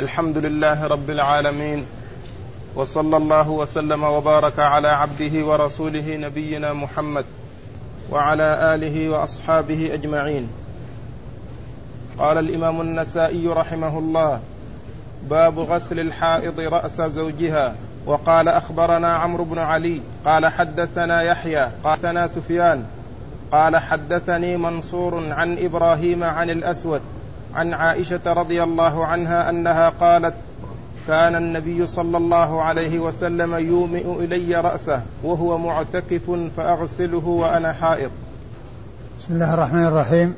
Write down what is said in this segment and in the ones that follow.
الحمد لله رب العالمين وصلى الله وسلم وبارك على عبده ورسوله نبينا محمد وعلى آله وأصحابه أجمعين. قال الإمام النسائي رحمه الله باب غسل الحائض رأس زوجها وقال أخبرنا عمرو بن علي قال حدثنا يحيى قال سفيان قال حدثني منصور عن إبراهيم عن الأسود عن عائشة رضي الله عنها أنها قالت كان النبي صلى الله عليه وسلم يومئ إلي رأسه وهو معتكف فأغسله وأنا حائض. بسم الله الرحمن الرحيم.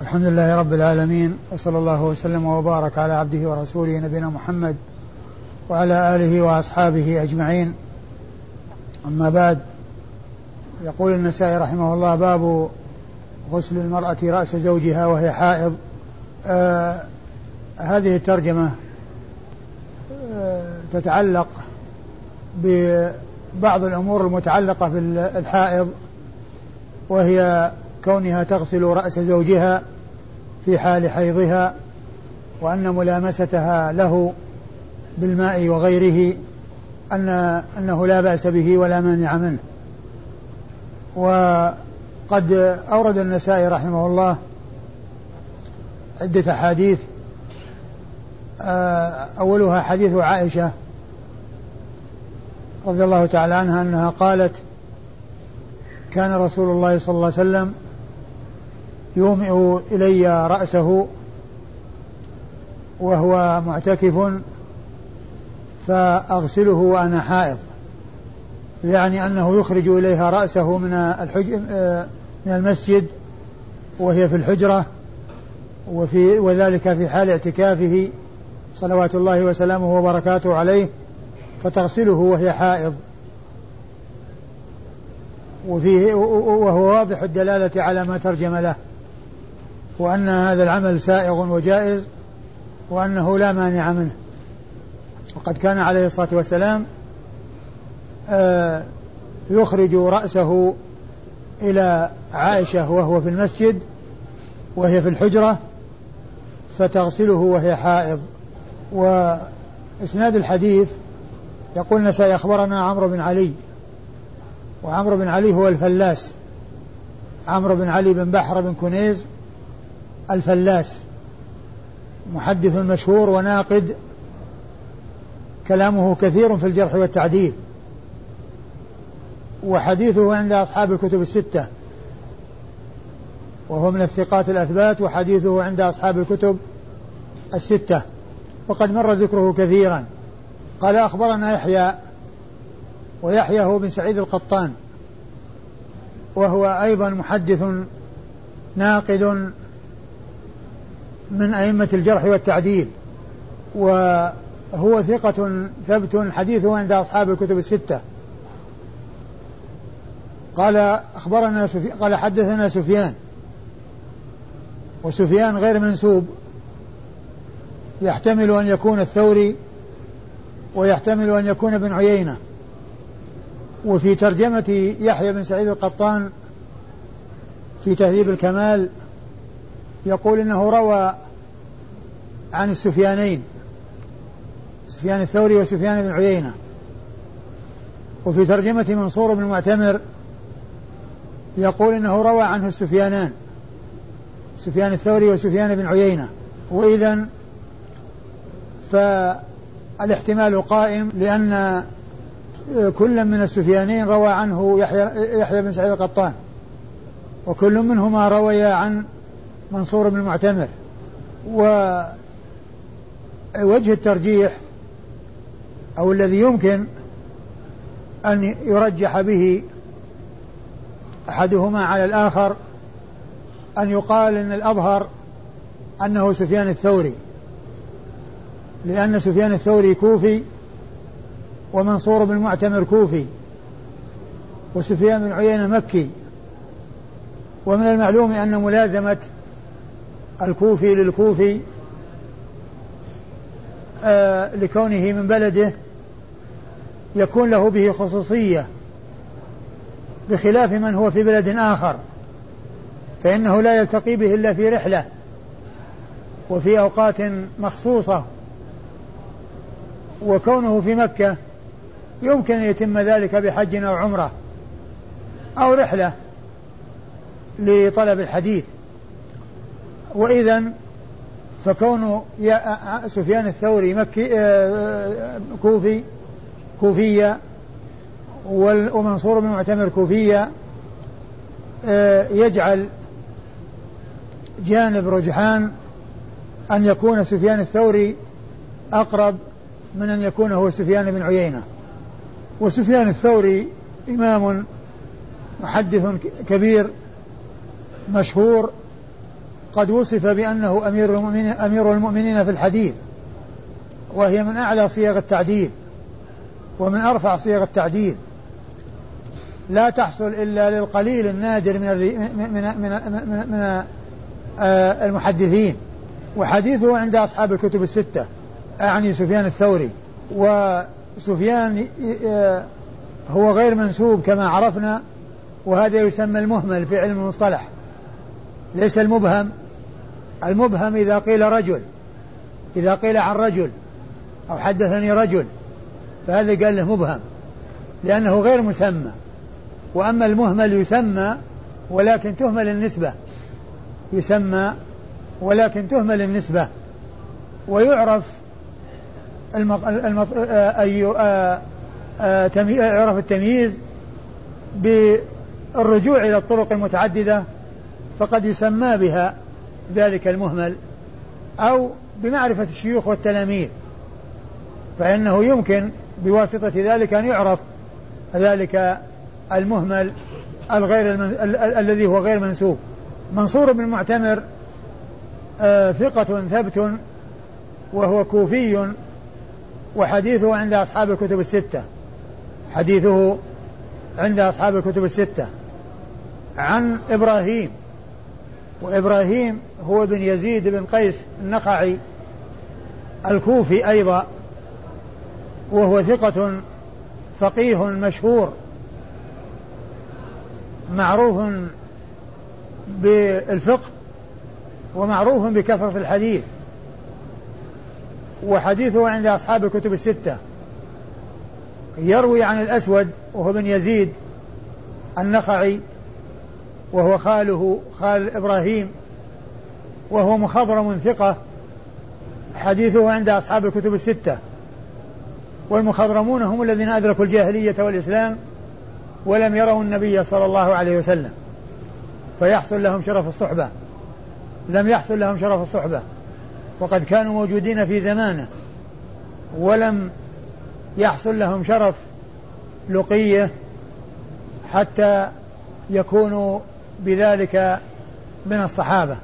الحمد لله رب العالمين وصلى الله وسلم وبارك على عبده ورسوله نبينا محمد وعلى آله وأصحابه أجمعين. أما بعد يقول النسائي رحمه الله باب غسل المرأة رأس زوجها وهي حائض. آه هذه الترجمة آه تتعلق ببعض الأمور المتعلقة في الحائض وهي كونها تغسل رأس زوجها في حال حيضها وأن ملامستها له بالماء وغيره أن أنه لا بأس به ولا مانع منه. وقد أورد النسائي رحمه الله عدة أحاديث. آه، أولها حديث عائشة رضي الله تعالى عنها أنها قالت كان رسول الله صلى الله عليه وسلم يومئ إلي رأسه وهو معتكف فأغسله وأنا حائض. يعني أنه يخرج إليها رأسه من الحج من المسجد وهي في الحجرة وفي وذلك في حال اعتكافه صلوات الله وسلامه وبركاته عليه فتغسله وهي حائض. وفيه وهو واضح الدلالة على ما ترجم له وأن هذا العمل سائغ وجائز وأنه لا مانع منه. وقد كان عليه الصلاة والسلام آه، يخرج رأسه إلى عائشة وهو في المسجد وهي في الحجرة فتغسله وهي حائض. وإسناد الحديث يقول نسائي أخبرنا عمرو بن علي. وعمرو بن علي هو الفلاس. عمرو بن علي بن بحر بن كنيز الفلاس. محدث مشهور وناقد. كلامه كثير في الجرح والتعديل. وحديثه عند أصحاب الكتب الستة. وهو من الثقات الأثبات وحديثه عند أصحاب الكتب الستة. وقد مر ذكره كثيرا. قال أخبرنا يحيى ويحيى هو بن سعيد القطان وهو أيضا محدث ناقد من أئمة الجرح والتعديل وهو ثقة ثبت حديثه عند أصحاب الكتب الستة. قال أخبرنا سفيان قال حدثنا سفيان وسفيان غير منسوب. يحتمل أن يكون الثوري ويحتمل أن يكون ابن عيينة. وفي ترجمة يحيى بن سعيد القطان في تهذيب الكمال يقول إنه روى عن السفيانين سفيان الثوري وسفيان بن عيينة. وفي ترجمة منصور بن المعتمر يقول إنه روى عنه السفيانان. سفيان الثوري وسفيان بن عيينة. وإذا فالاحتمال قائم لأن كل من السفيانين روى عنه يحيى, يحيى بن سعيد القطان. وكل منهما روي عن منصور بن المعتمر. ووجه الترجيح أو الذي يمكن أن يرجح به أحدهما على الآخر أن يقال أن الأظهر أنه سفيان الثوري لأن سفيان الثوري كوفي ومنصور بن معتمر كوفي وسفيان بن عيينة مكي. ومن المعلوم أن ملازمة الكوفي للكوفي آه لكونه من بلده يكون له به خصوصية بخلاف من هو في بلد آخر. فإنه لا يلتقي به إلا في رحلة وفي أوقات مخصوصة. وكونه في مكة يمكن أن يتم ذلك بحج أو عمرة أو رحلة لطلب الحديث. وإذا فكون سفيان الثوري مكي آه، كوفي كوفية ومنصور بن معتمر كوفية آه، يجعل جانب رجحان أن يكون سفيان الثوري أقرب من أن يكون هو سفيان بن عيينة. وسفيان الثوري إمام محدث كبير مشهور قد وصف بأنه أمير المؤمنين, أمير المؤمنين في الحديث وهي من أعلى صيغ التعديل ومن أرفع صيغ التعديل. لا تحصل إلا للقليل النادر من من من من, من, من المحدثين. وحديثه عند أصحاب الكتب الستة أعني سفيان الثوري. وسفيان آه، هو غير منسوب كما عرفنا وهذا يسمى المهمل في علم المصطلح. ليس المبهم. المبهم إذا قيل رجل إذا قيل عن رجل أو حدثني رجل فهذا قال له مبهم لأنه غير مسمى. وأما المهمل يسمى ولكن تهمل النسبة. يسمى ولكن تهمل النسبة ويعرف المق... المق... أي آه، آه، يعرف التمييز بالرجوع إلى الطرق المتعددة فقد يسمى بها ذلك المهمل أو بمعرفة الشيوخ والتلاميذ فإنه يمكن بواسطة ذلك أن يعرف ذلك المهمل الغير المن... ال... ال... الذي هو غير منسوب. منصور بن معتمر آه ثقة ثبت وهو كوفي وحديثه عند أصحاب الكتب الستة. حديثه عند أصحاب الكتب الستة. عن إبراهيم. وإبراهيم هو بن يزيد بن قيس النخعي الكوفي أيضا وهو ثقة فقيه مشهور معروف بالفقه ومعروف بكثرة الحديث. وحديثه عند أصحاب الكتب الستة. يروي عن الأسود وهو بن يزيد النخعي وهو خاله خال إبراهيم وهو مخضرم ثقة. حديثه عند أصحاب الكتب الستة. والمخضرمون هم الذين أدركوا الجاهلية والإسلام ولم يروا النبي صلى الله عليه وسلم. فيحصل لهم شرف الصحبة. لم يحصل لهم شرف الصحبة. وقد كانوا موجودين في زمانه. ولم يحصل لهم شرف لقيه حتى يكونوا بذلك من الصحابة.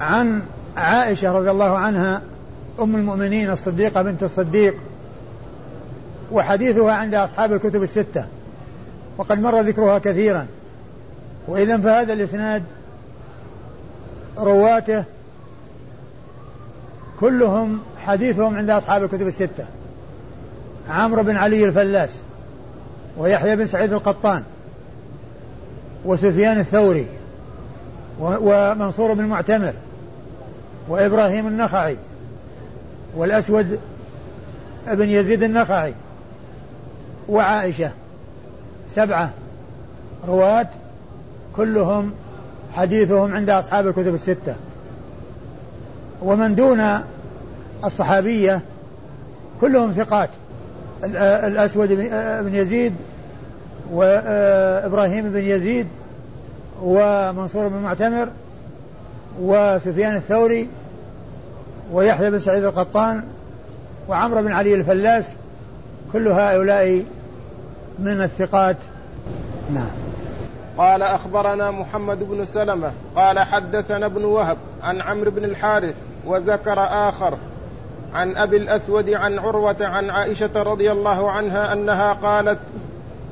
عن عائشة رضي الله عنها أم المؤمنين الصديقة بنت الصديق وحديثها عند أصحاب الكتب الستة وقد مر ذكرها كثيرا. وإذا فهذا الإسناد رواته كلهم حديثهم عند أصحاب الكتب الستة. عمرو بن علي الفلاس ويحيى بن سعيد القطان وسفيان الثوري ومنصور بن المعتمر وإبراهيم النخعي والأسود بن يزيد النخعي وعائشة سبعة رواة كلهم حديثهم عند أصحاب الكتب الستة. ومن دون الصحابية كلهم ثقات. الأسود بن يزيد وإبراهيم بن يزيد ومنصور بن معتمر وسفيان الثوري ويحيى بن سعيد القطان وعمرو بن علي الفلاس كل هؤلاء من الثقات. نعم. قال أخبرنا محمد بن سلمة قال حدثنا ابن وهب عن عمرو بن الحارث وذكر آخر عن أبي الأسود عن عروة عن عائشة رضي الله عنها أنها قالت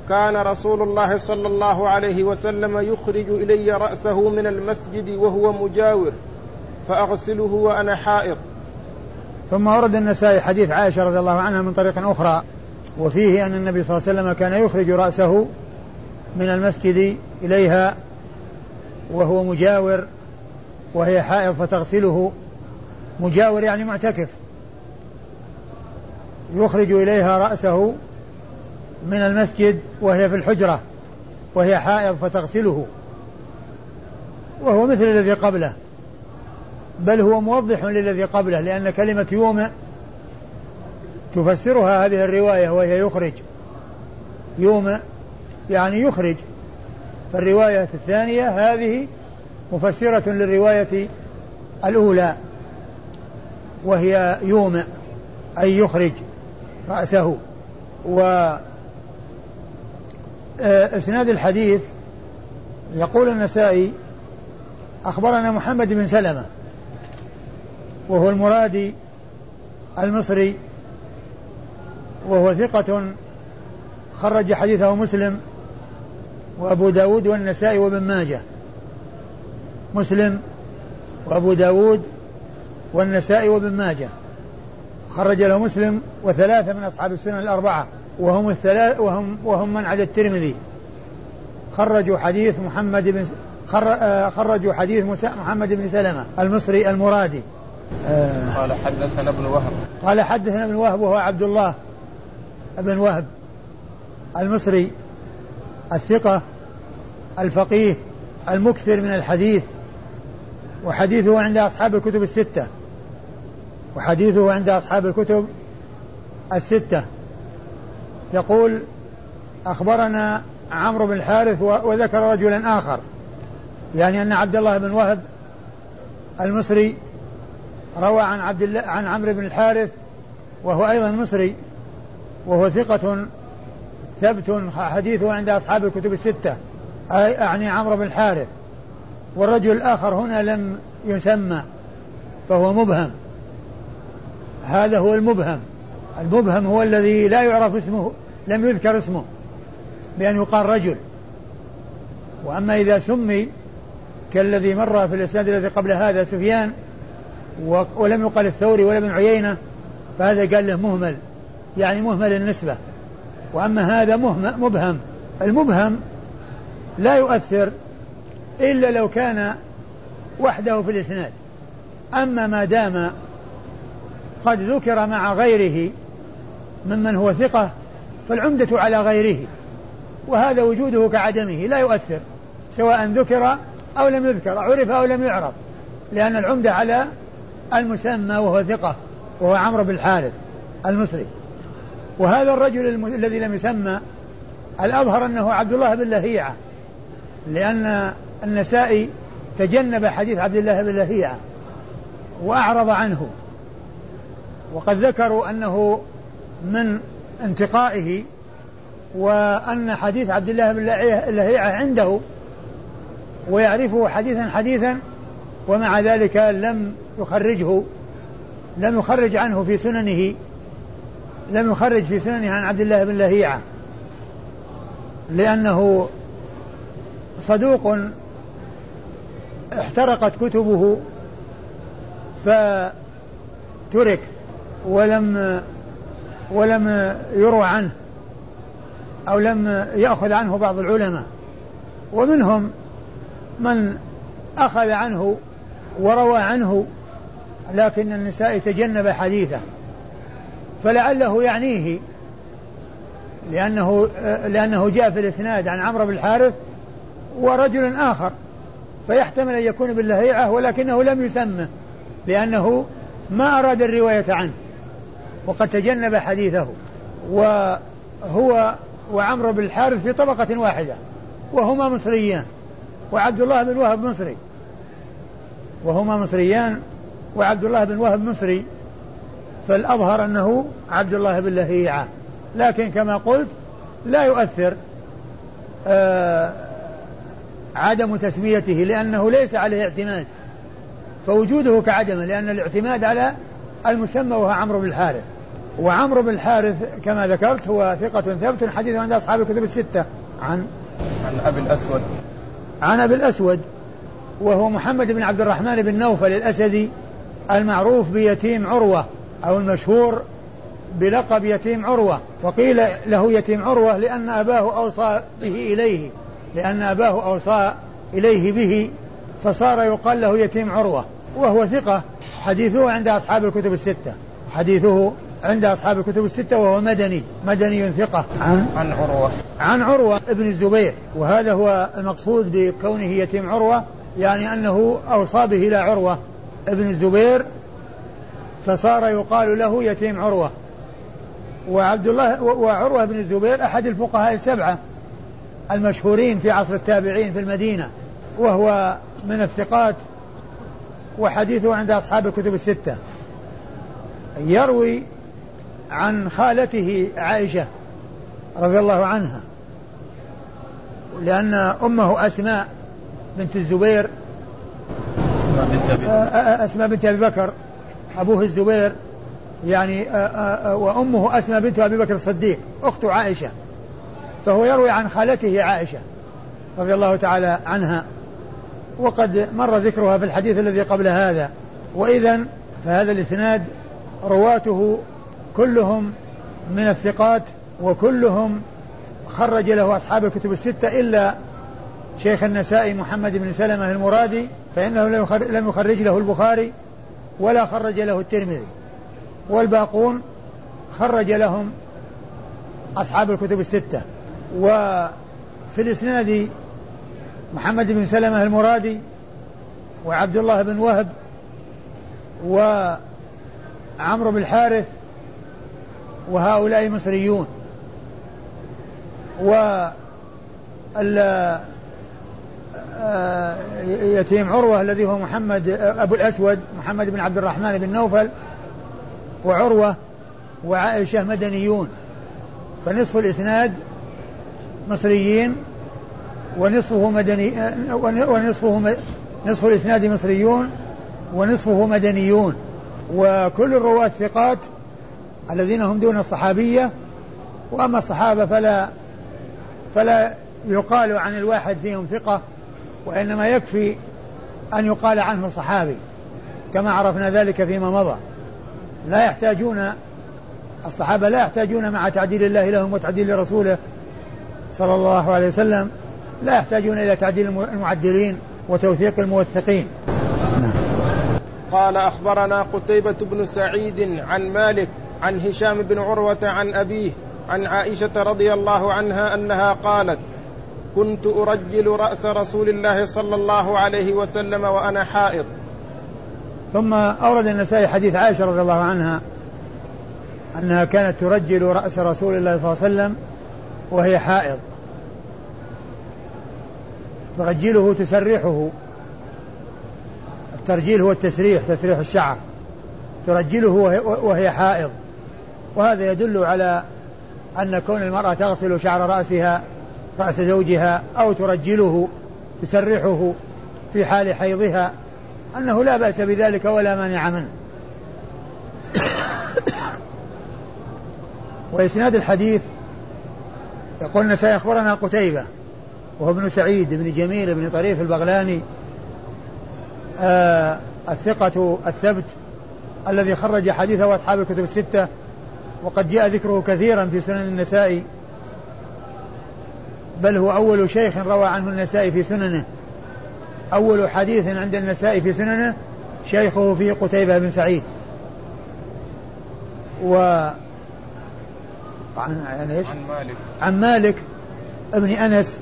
كان رسول الله صلى الله عليه وسلم يخرج إلي رأسه من المسجد وهو مجاور فأغسله وأنا حائض ثم ورد النسائي حديث عائشة رضي الله عنها من طريق أخرى وفيه أن النبي صلى الله عليه وسلم كان يخرج رأسه من المسجد إليها وهو مجاور وهي حائض فتغسله. مجاور يعني معتكف. يخرج إليها رأسه من المسجد وهي في الحجرة وهي حائض فتغسله. وهو مثل الذي قبله. بل هو موضح للذي قبله لأن كلمة يومئ تفسرها هذه الرواية وهي يخرج. يومئ يعني يخرج. فالرواية الثانية هذه مفسرة للرواية الأولى وهي يومئ أي يخرج رأسه. و آه، إسناد الحديث يقول النسائي أخبرنا محمد بن سلمة وهو المرادي المصري وهو ثقة خرج حديثه مسلم وأبو داود والنسائي وابن ماجه. مسلم وأبو داود والنسائي وابن ماجه. خرج له مسلم وثلاثة من أصحاب السنن الأربعة. وهم الثلاث وهم وهم من عدا الترمذي. خرجوا حديث محمد بن آه، خرجوا حديث محمد بن سلمة المصري المرادي. آه، قال حدثنا ابن وهب. قال حدثنا ابن وهب وهو عبد الله بن وهب المصري الثقة الفقيه المكثر من الحديث. وحديثه عند أصحاب الكتب الستة. وحديثه عند أصحاب الكتب الستة. يقول أخبرنا عمرو بن الحارث وذكر رجلا آخر. يعني أن عبد الله بن وهب المصري روى عن عبد الله عن عمرو بن الحارث وهو أيضا مصري وهو ثقة ثبت حديثه عند أصحاب الكتب الستة أعني عمرو بن الحارث. والرجل الآخر هنا لم يسمى فهو مبهم. هذا هو المبهم. المبهم هو الذي لا يعرف اسمه لم يذكر اسمه بأن يقال رجل. وأما إذا سمي كالذي مر في الإسناد الذي قبل هذا سفيان ولم يقل الثوري ولا ابن عيينة فهذا قال له مهمل يعني مهمل النسبة. وأما هذا مبهم. المبهم لا يؤثر إلا لو كان وحده في الإسناد. أما ما دام قد ذكر مع غيره ممن هو ثقة فالعمدة على غيره. وهذا وجوده كعدمه لا يؤثر سواء ذكر أو لم يذكر عرف أو لم يعرف. لأن العمدة على المسمى وهو ثقة وهو عمرو بن الحارث المصري. وهذا الرجل الم... الذي لم يسمى الأظهر أنه عبد الله بن لهيعة لأن النسائي تجنب حديث عبد الله بن لهيعة وأعرض عنه. وقد ذكروا أنه من انتقائه وأن حديث عبد الله بن لهيعة عنده ويعرفه حديثا حديثا ومع ذلك لم يخرجه لم يخرج عنه في سننه لم يخرج في سننه عن عبد الله بن لهيعة. لأنه صدوق احترقت كتبه فترك ولم ولم يروى عنه أو لم يأخذ عنه بعض العلماء. ومنهم من أخذ عنه وروى عنه لكن النساء تجنب حديثه. فلعله يعنيه. لأنه لأنه جاء في الإسناد عن عمرو بن الحارث ورجل آخر فيحتمل أن يكون باللهيعة ولكنه لم يسمه لأنه ما أراد الرواية عنه وقد تجنب حديثه وهو وعمرو بن الحارث في طبقة واحدة وهما مصريان وعبد الله بن وهب مصري وهما مصريان وعبد الله بن وهب مصري. فالأظهر أنه عبد الله بن لهيعة. لكن كما قلت لا يؤثر آه عدم تسميته لأنه ليس عليه اعتماد. فوجوده كعدمه لأن الاعتماد على المسمى وهو عمرو بن الحارث. وعمرو بن الحارث كما ذكرت هو ثقة ثبت حديث عند أصحاب الكتب الستة. عن عن أبي الأسود. عن أبي الأسود وهو محمد بن عبد الرحمن بن نوفل الأسدي المعروف بيتيم عروة. أو المشهور بلقب يتيم عروة وقيل له يتيم عروة لأن أباه أوصى به إليه لأن أباه أوصى إليه به فصار يقال له يتيم عروة وهو ثقة. حديثه عند أصحاب الكتب الستة. حديثه عند أصحاب الكتب الستة وهو مدني مدني ثقة. عن؟ عن عروة. عن عروة ابن الزبير وهذا هو المقصود بكونه يتيم عروة يعني أنه أوصى به إلى عروة ابن الزبير فصار يقال له يتيم عروة. وعبد الله وعروة بن الزبير أحد الفقهاء السبعة المشهورين في عصر التابعين في المدينة وهو من الثقات وحديثه عند أصحاب الكتب الستة. يروي عن خالته عائشة رضي الله عنها لأن أمه أسماء بنت الزبير أسماء بنت أبي أسماء بنت أبي بكر أبوه الزبير يعني وأمه أسماء بنت أبي بكر الصديق أخت عائشة. فهو يروي عن خالته عائشة رضي الله تعالى عنها. وقد مر ذكرها في الحديث الذي قبل هذا. وإذا فهذا الإسناد رواته كلهم من الثقات وكلهم خرج له أصحاب الكتب الستة إلا شيخ النسائي محمد بن سلمة المرادي فإنه لم يخرج له البخاري. ولا خرج له الترمذي. والباقون خرج لهم أصحاب الكتب الستة. وفي الإسناد محمد بن سلمة المرادي وعبد الله بن وهب وعمرو بن الحارث وهؤلاء مصريون و يتيم عروة الذي هو محمد أبو الأسود محمد بن عبد الرحمن بن نوفل وعروة وعائشة مدنيون. فنصف الإسناد مصريين ونصفه مدني ونصفه نصف الإسناد مصريون ونصفه مدنيون. وكل الرواة ثقات الذين هم دون الصحابية. وأما الصحابة فلا فلا يقال عن الواحد فيهم ثقة. وإنما يكفي أن يقال عنه صحابي كما عرفنا ذلك فيما مضى لا يحتاجون الصحابة لا يحتاجون مع تعديل الله لهم وتعديل رسوله صلى الله عليه وسلم لا يحتاجون إلى تعديل المعدلين وتوثيق الموثقين نعم. قال أخبرنا قتيبة بن سعيد عن مالك عن هشام بن عروة عن أبيه عن عائشة رضي الله عنها أنها قالت كنت أرجل رأس رسول الله صلى الله عليه وسلم وأنا حائض. ثم أورد النسائي حديث عائشة رضي الله عنها أنها كانت ترجل رأس رسول الله صلى الله عليه وسلم وهي حائض. ترجله تسرحه الترجيل هو التسريح تسريح الشعر. ترجله وهي حائض. وهذا يدل على أن كون المرأة تغسل شعر رأسها رأس زوجها أو ترجله تسرحه في حال حيضها أنه لا بأس بذلك ولا مانع منه. وإسناد الحديث يقول سيخبرنا قتيبة وهو ابن سعيد بن جميل بن طريف البغلاني آه الثقة الثبت الذي خرج حديثه أصحاب الكتب الستة وقد جاء ذكره كثيرا في سنن النسائي بل هو أول شيخ روى عنه النسائي في سننه. أول حديث عند النسائي في سننه شيخه في قتيبة بن سعيد. و عن عن إيش؟ عن مالك. عن مالك ابن أنس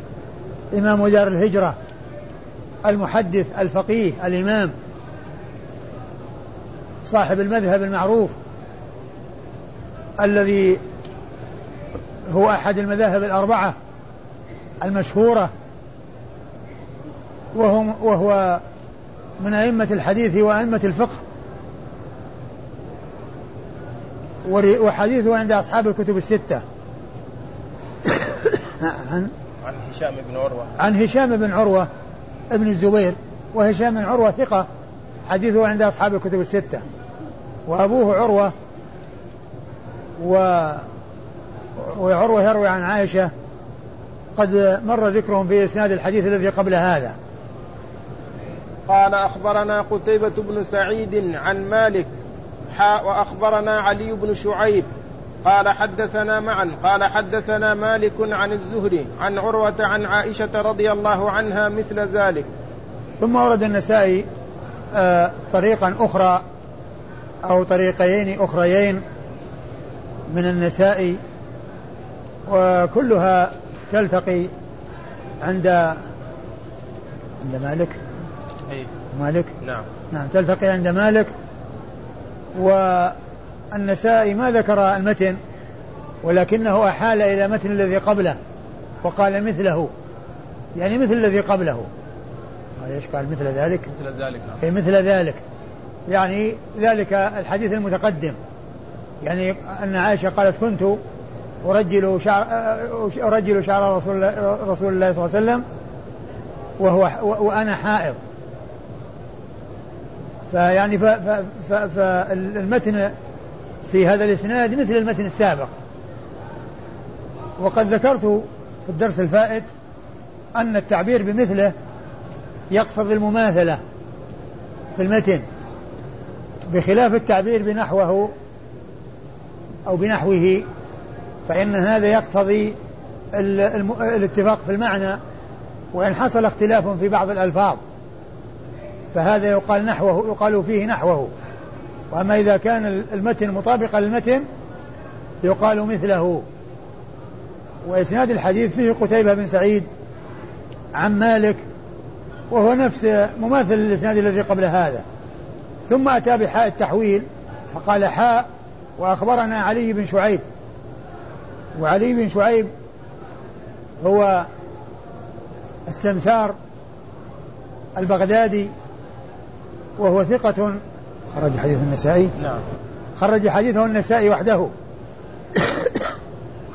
إمام دار الهجرة المحدث الفقيه الإمام صاحب المذهب المعروف الذي هو أحد المذاهب الأربعة. المشهورة وهو وهو من أئمة الحديث وأئمة الفقه. وحديثه عند أصحاب الكتب الستة. عن عن هشام بن عروة. عن هشام بن عروة ابن الزبير وهشام بن عروة ثقة. حديثه عند أصحاب الكتب الستة. وأبوه عروة و وعروة يروي عن عائشة قد مر ذكرهم في إسناد الحديث الذي قبل هذا. قال أخبرنا قتيبة بن سعيد عن مالك حاء وأخبرنا علي بن شعيب. قال حدثنا معا قال حدثنا مالك عن الزهري عن عروة عن عائشة رضي الله عنها مثل ذلك. ثم ورد النسائي آه طريقا أخرى أو طريقين أخريين من النساء وكلها تلتقي عند عند مالك؟ أي. مالك؟ نعم. نعم تلتقي عند مالك. والنسائي ما ذكر المتن ولكنه أحال إلى متن الذي قبله وقال مثله. يعني مثل الذي قبله. قال إيش قال؟ مثل ذلك؟ مثل ذلك نعم. أي مثل ذلك. يعني ذلك الحديث المتقدم. يعني أن عائشة قالت كنت أرجل شعر أرجل شعر رسول الله, رسول الله صلى الله عليه وسلم وهو وأنا حائض. فيعني فالمتن في هذا الإسناد مثل المتن السابق. وقد ذكرت في الدرس الفائت أن التعبير بمثله يقتضي المماثلة في المتن بخلاف التعبير بنحوه أو بنحوه فإن هذا يقتضي الاتفاق في المعنى وإن حصل اختلاف في بعض الألفاظ فهذا يقال نحوه يقال فيه نحوه. وأما إذا كان المتن مطابقا للمتن يقال مثله. وإسناد الحديث فيه قتيبة بن سعيد عن مالك وهو نفس مماثل للإسناد الذي قبل هذا. ثم أتى بحاء التحويل فقال حاء وأخبرنا علي بن شعيب. وعلي بن شعيب هو السمسار البغدادي وهو ثقة خرج حديث النسائي. نعم. خرج حديثه النسائي وحده.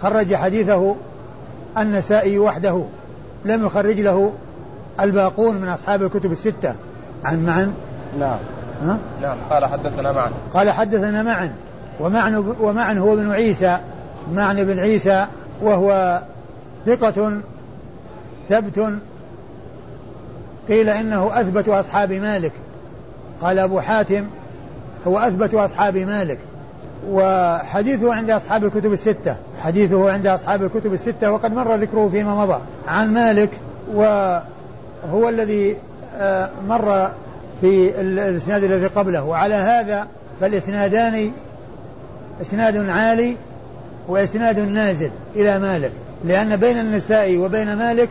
خرج حديثه النسائي وحده. لم يخرج له الباقون من أصحاب الكتب الستة. عن معا نعم. ها؟ نعم. قال حدثنا معا قال حدثنا معا ومعن ومعن هو ابن عيسى. معن بن عيسى وهو ثقة ثبت. قيل إنه أثبت أصحاب مالك. قال أبو حاتم هو أثبت أصحاب مالك. وحديثه عند أصحاب الكتب الستة. حديثه عند أصحاب الكتب الستة وقد مر ذكره فيما مضى. عن مالك وهو الذي آه، مر في الإسناد الذي قبله. وعلى هذا فالإسنادان إسناد عالي وإسناد نازل إلى مالك لأن بين النسائي وبين مالك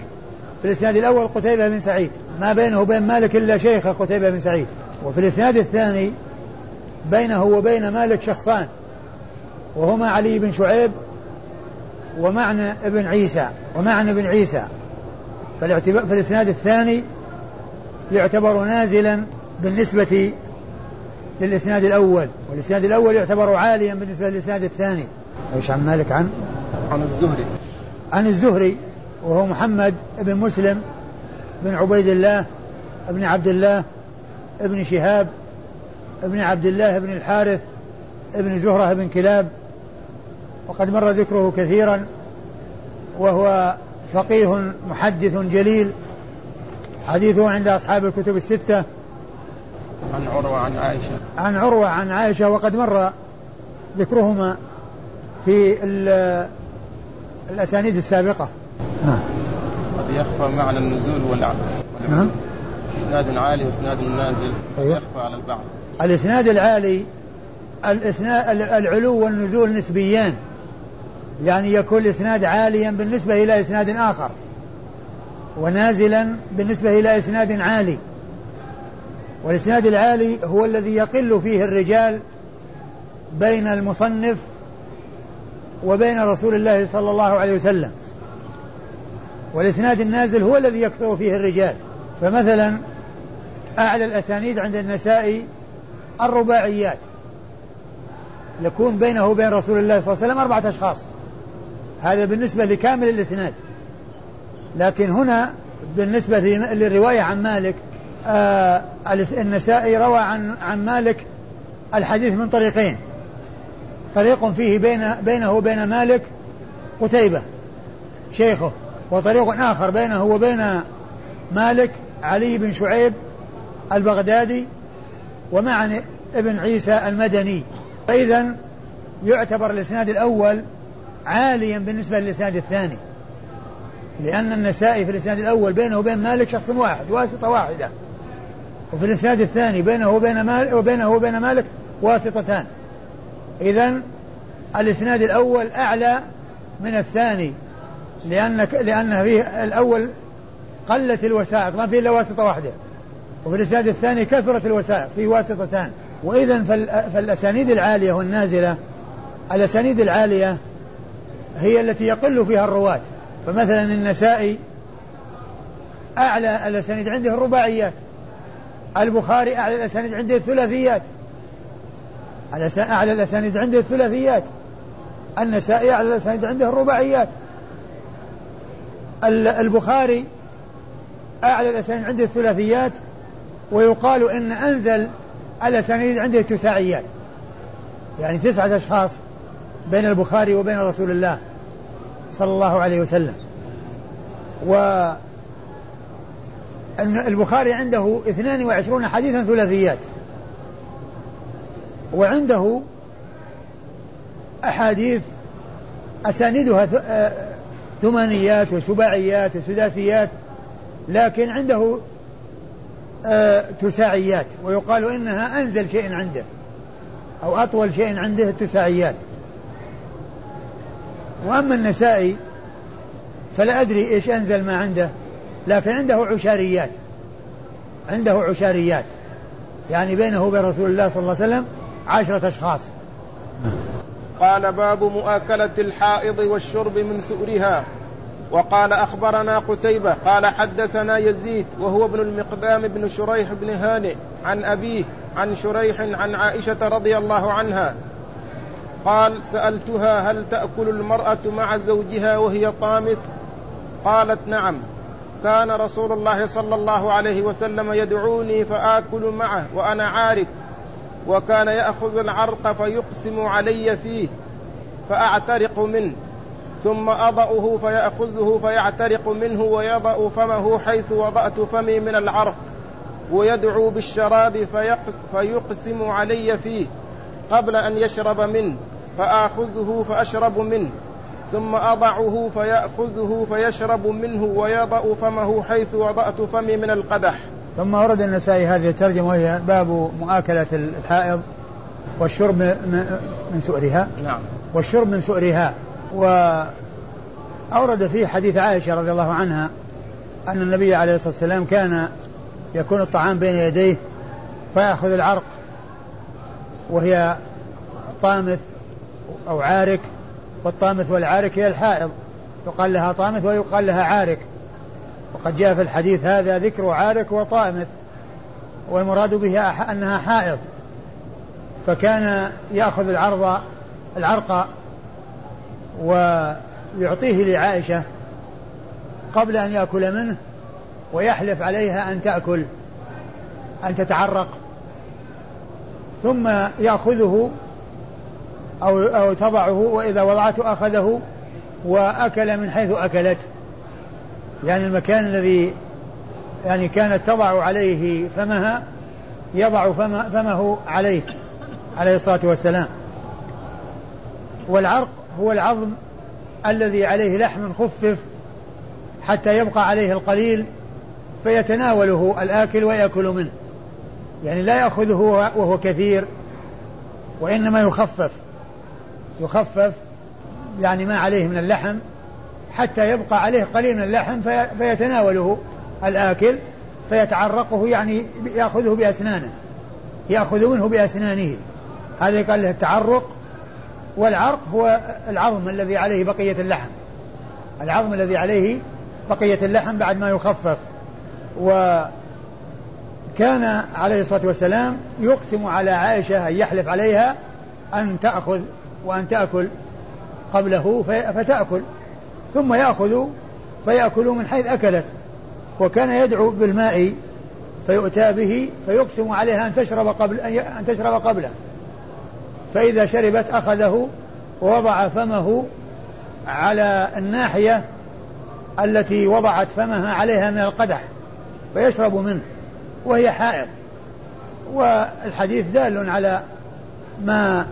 في الإسناد الأول قتيبة بن سعيد ما بينه وبين مالك إلا شيخ قتيبة بن سعيد. وفي الإسناد الثاني بينه وبين مالك شخصان وهما علي بن شعيب ومعنى ابن عيسى ومعنى ابن عيسى. فالاعتبار في الإسناد الثاني يعتبر نازلا بالنسبة للإسناد الأول والإسناد الأول يعتبر عاليا بالنسبة للإسناد الثاني. إيش عن مالك عن؟ عن الزهري. عن الزهري وهو محمد بن مسلم بن عبيد الله بن عبد الله بن شهاب بن عبد الله بن الحارث بن زهرة بن كلاب. وقد مر ذكره كثيرا وهو فقيه محدث جليل. حديثه عند أصحاب الكتب الستة. عن عروة عن عائشة. عن عروة عن عائشة وقد مر ذكرهما. في الأسانيد السابقة. نعم. قد يخفى معنى النزول والعلو نعم. إسناد عالي وإسناد نازل. أيوه؟ يخفى على البعض. الإسناد العالي الإسناد العلو والنزول نسبيان. يعني يكون الإسناد عاليا بالنسبة إلى إسناد آخر ونازلا بالنسبة إلى إسناد عالي. والإسناد العالي هو الذي يقل فيه الرجال بين المصنف وبين رسول الله صلى الله عليه وسلم. والإسناد النازل هو الذي يكثر فيه الرجال. فمثلا أعلى الأسانيد عند النسائي الرباعيات. يكون بينه وبين رسول الله صلى الله عليه وسلم أربعة أشخاص. هذا بالنسبة لكامل الإسناد. لكن هنا بالنسبة للرواية عن مالك آه النسائي روى عن عن مالك الحديث من طريقين. طريق فيه بين بينه وبين مالك قتيبة شيخه وطريق آخر بينه وبين مالك علي بن شعيب البغدادي ومعن ابن عيسى المدني. فإذا يعتبر الإسناد الأول عاليا بالنسبة للإسناد الثاني. لأن النسائي في الإسناد الأول بينه وبين مالك شخص واحد واسطة واحدة. وفي الإسناد الثاني بينه وبين مالك وبينه وبين مالك واسطتان. إذا الإسناد الأول أعلى من الثاني لأن لأن فيه الأول قلت الوسائط ما فيه إلا واسطة واحدة. وفي الإسناد الثاني كثرت الوسائط فيه واسطتان. وإذا فالأسانيد العالية والنازلة الأسانيد العالية هي التي يقل فيها الرواة. فمثلا النسائي أعلى الأسانيد عنده الرباعيات البخاري أعلى الأسانيد عنده الثلاثيات أعلى الأسانيد عنده الثلاثيات. النسائي أعلى الأسانيد عنده الرباعيات. البخاري أعلى الأسانيد عنده الثلاثيات ويقال إن أنزل الأسانيد عنده التساعيات يعني تسعة أشخاص بين البخاري وبين رسول الله صلى الله عليه وسلم. و البخاري عنده 22 حديثا ثلاثيات. وعنده أحاديث أساندها آه، ثمانيات وسباعيات وسداسيات لكن عنده آه، تساعيات ويقال إنها أنزل شيء عنده أو أطول شيء عنده التساعيات وأما النسائي فلا أدري إيش أنزل ما عنده لكن عنده عشاريات عنده عشاريات يعني بينه وبين رسول الله صلى الله عليه وسلم عشرة أشخاص. قال باب مؤاكلة الحائض والشرب من سؤرها. وقال أخبرنا قتيبة قال حدثنا يزيد وهو ابن المقدام بن شريح بن هانئ عن أبيه عن شريح عن عائشة رضي الله عنها. قال سألتها هل تأكل المرأة مع زوجها وهي طامث؟ قالت نعم. كان رسول الله صلى الله عليه وسلم يدعوني فآكل معه وأنا عارك وكان يأخذ العرق فيقسم علي فيه فأعترق منه ثم أضأه فيأخذه فيعترق منه ويضأ فمه حيث وضأت فمي من العرق ويدعو بالشراب فيقسم علي فيه قبل أن يشرب منه فآخذه فأشرب منه ثم أضعه فيأخذه فيشرب منه ويضأ فمه حيث وضأت فمي من القدح. ثم ورد النسائي هذه الترجمة وهي باب مؤاكلة الحائض والشرب من سؤرها. نعم. والشرب من سؤرها. وأورد فيه حديث عائشة رضي الله عنها أن النبي عليه الصلاة والسلام كان يكون الطعام بين يديه فيأخذ العرق وهي طامث أو عارك والطامث والعارك هي الحائض. يقال لها طامث ويقال لها عارك. وقد جاء في الحديث هذا ذكر عارك وطامث والمراد بها أنها حائض. فكان يأخذ العرض العرق ويعطيه لعائشة قبل أن يأكل منه ويحلف عليها أن تأكل أن تتعرق. ثم يأخذه أو أو تضعه وإذا وضعته أخذه وأكل من حيث أكلت يعني المكان الذي يعني كانت تضع عليه فمها يضع فمه عليه عليه الصلاة والسلام. والعرق هو العظم الذي عليه لحم خفف حتى يبقى عليه القليل فيتناوله الآكل ويأكل منه. يعني لا يأخذه وهو كثير وإنما يخفف. يخفف يعني ما عليه من اللحم حتى يبقى عليه قليل من اللحم في فيتناوله الآكل فيتعرقه يعني يأخذه بأسنانه يأخذ منه بأسنانه. هذا قال له التعرق والعرق هو العظم الذي عليه بقية اللحم. العظم الذي عليه بقية اللحم بعد ما يخفف. وكان عليه الصلاة والسلام يقسم على عائشة أن يحلف عليها أن تأخذ وأن تأكل قبله فتأكل. ثم يأخذ فيأكل من حيث أكلت. وكان يدعو بالماء فيؤتى به فيقسم عليها أن تشرب قبل أن تشرب قبله. فإذا شربت أخذه ووضع فمه على الناحية التي وضعت فمها عليها من القدح فيشرب منه وهي حائض. والحديث دال على ما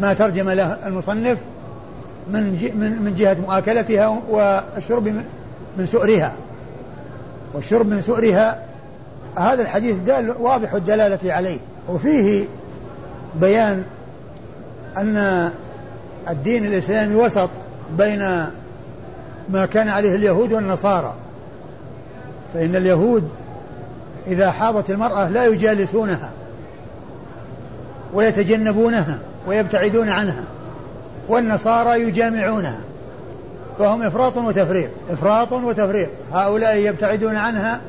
ما ترجم له المصنف من من من جهة مؤاكلتها والشرب من سؤرها. والشرب من سؤرها. هذا الحديث دال واضح الدلالة عليه. وفيه بيان أن الدين الإسلامي وسط بين ما كان عليه اليهود والنصارى. فإن اليهود إذا حاضت المرأة لا يجالسونها ويتجنبونها ويبتعدون عنها. والنصارى يجامعونها فهم إفراط وتفريط إفراط وتفريط. هؤلاء يبتعدون عنها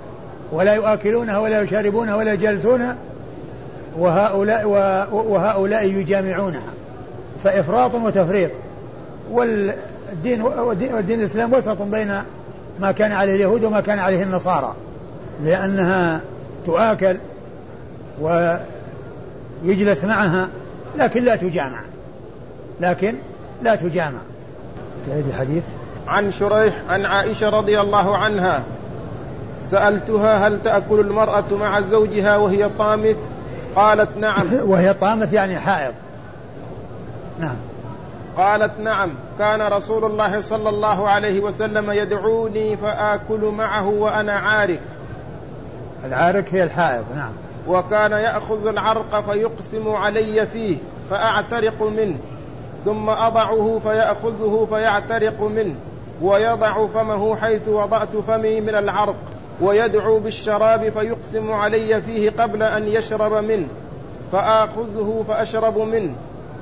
ولا يؤكلونها ولا يشاربونها ولا يجالسونها وهؤلاء وهؤلاء يجامعونها. فإفراط وتفريط. والدين والدين الإسلام وسط بين ما كان عليه اليهود وما كان عليه النصارى لأنها تؤكل ويجلس معها لكن لا تجامع. لكن لا تجامع. تعيد الحديث. عن شريح عن عائشة رضي الله عنها سألتها هل تأكل المرأة مع زوجها وهي طامث؟ قالت نعم. وهي طامث يعني حائض. نعم. قالت نعم. كان رسول الله صلى الله عليه وسلم يدعوني فآكل معه وأنا عارك. العارك هي الحائض نعم. وكان يأخذ العرق فيقسم علي فيه فأعترق منه. ثم أضعه فيأخذه فيعترق منه ويضع فمه حيث وضعت فمي من العرق ويدعو بالشراب فيقسم علي فيه قبل أن يشرب منه فآخذه فأشرب منه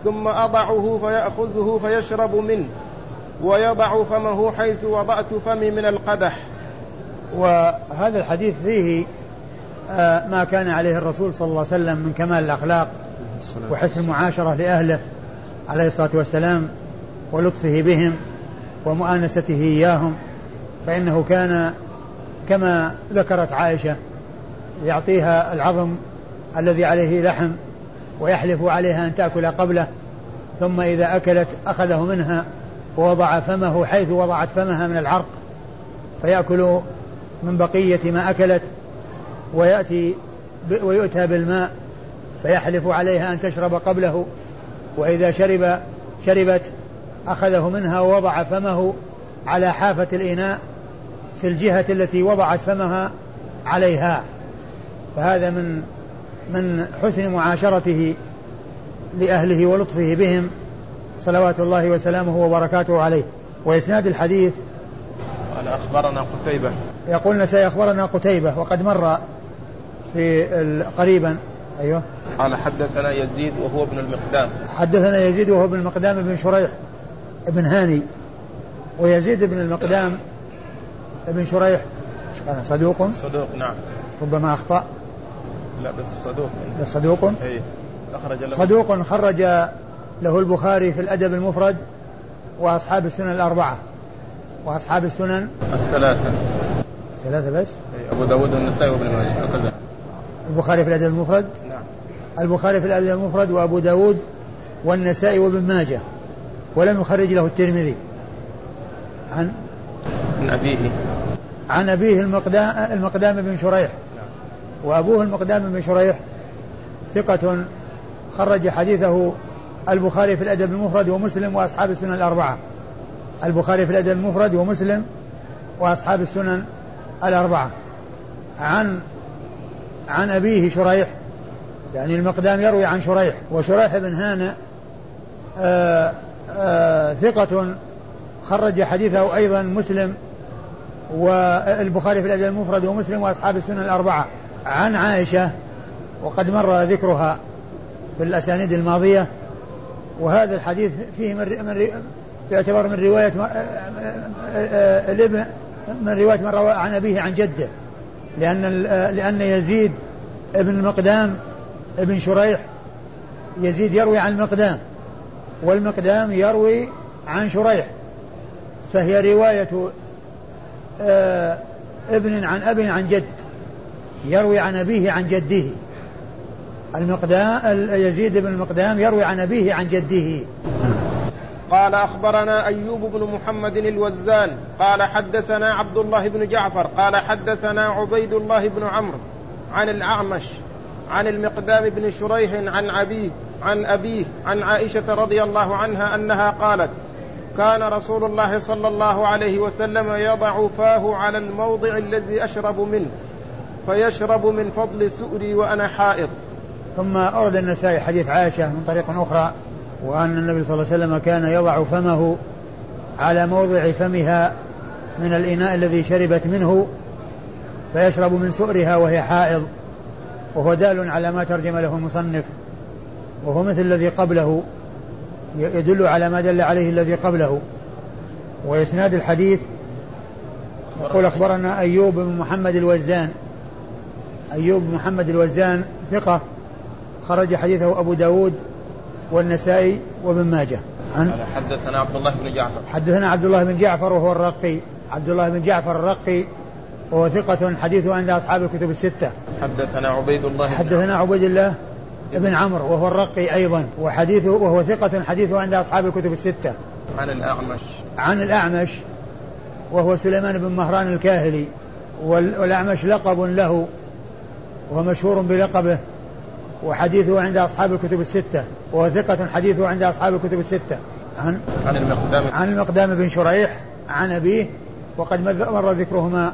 ثم أضعه فيأخذه فيشرب منه ويضع فمه حيث وضعت فمي من القدح. وهذا الحديث فيه آه، ما كان عليه الرسول صلى الله عليه وسلم من كمال الأخلاق وحسن المعاشرة لأهله. عليه الصلاة والسلام ولطفه بهم ومؤانسته إياهم فإنه كان كما ذكرت عائشة يعطيها العظم الذي عليه لحم ويحلف عليها أن تأكل قبله ثم إذا أكلت أخذه منها ووضع فمه حيث وضعت فمها من العرق فيأكل من بقية ما أكلت ويأتي ويؤتى بالماء فيحلف عليها أن تشرب قبله وإذا شرب شربت أخذه منها ووضع فمه على حافة الإناء في الجهة التي وضعت فمها عليها. فهذا من من حسن معاشرته لأهله ولطفه بهم صلوات الله وسلامه وبركاته عليه. وإسناد الحديث قال أخبرنا قتيبة. يقول سيخبرنا قتيبة وقد مر في قريبا أيوه. قال حدثنا يزيد وهو ابن المقدام. حدثنا يزيد وهو ابن المقدام بن شريح ابن هاني ويزيد بن المقدام ابن شريح. كان صدوق؟ صدوق نعم. ربما أخطأ. لا بس صدوق. بس صدوق. إي أخرج له. صدوق خرج له البخاري في الأدب المفرد وأصحاب السنن الأربعة. وأصحاب السنن الثلاثة. ثلاثة بس؟ أبو داود والنسائي وابن ماجه البخاري في الأدب المفرد؟ البخاري في الأدب المفرد وأبو داود والنسائي وابن ماجه ولم يخرج له الترمذي. عن عن أبيه. عن أبيه المقدام, المقدام بن شريح. وأبوه المقدام بن شريح ثقة خرج حديثه البخاري في الأدب المفرد ومسلم وأصحاب السنن الأربعة. البخاري في الأدب المفرد ومسلم وأصحاب السنن الأربعة. عن عن أبيه شريح يعني المقدام يروي عن شريح وشريح بن هانئ آه، آه، ثقة خرج حديثه أيضا مسلم والبخاري في الأدب المفرد ومسلم وأصحاب السنن الأربعة. عن عائشة وقد مر ذكرها في الأسانيد الماضية وهذا الحديث فيه من من يعتبر من رواية الابن من رواية من روى عن أبيه عن جده لأن لأن يزيد ابن المقدام ابن شريح يزيد يروي عن المقدام والمقدام يروي عن شريح فهي رواية آه، ابن عن أب عن جد يروي عن أبيه عن جده. المقدام يزيد بن المقدام يروي عن أبيه عن جده. قال أخبرنا أيوب بن محمد الوزان قال حدثنا عبد الله بن جعفر قال حدثنا عبيد الله بن عمرو عن الأعمش عن المقدام بن شريح عن أبيه عن أبيه عن عائشة رضي الله عنها أنها قالت كان رسول الله صلى الله عليه وسلم يضع فاه على الموضع الذي أشرب منه فيشرب من فضل سؤري وأنا حائض. ثم أورد النسائي حديث عائشة من طريق أخرى وأن النبي صلى الله عليه وسلم كان يضع فمه على موضع فمها من الإناء الذي شربت منه فيشرب من سؤرها وهي حائض. وهو دال على ما ترجم له المصنف وهو مثل الذي قبله يدل على ما دل عليه الذي قبله. وإسناد الحديث يقول أخبرنا أيوب بن محمد الوزان. أيوب بن محمد الوزان ثقة خرج حديثه أبو داود والنسائي وابن ماجه. عن حدثنا عبد الله بن جعفر. حدثنا عبد الله بن جعفر وهو الرقي. عبد الله بن جعفر الرقي وهو ثقة حديثه عند أصحاب الكتب الستة. حدثنا عبيد الله حدثنا عبيد الله بن عمرو وهو الرقي أيضا وحديثه وهو ثقة حديثه عند أصحاب الكتب الستة. عن الأعمش. عن الأعمش وهو سليمان بن مهران الكاهلي والأعمش لقب له وهو مشهور بلقبه وحديثه عند أصحاب الكتب الستة. وهو ثقة حديثه عند أصحاب الكتب الستة. عن عن المقدام عن المقدام بن شريح عن أبيه وقد مر ذكرهما.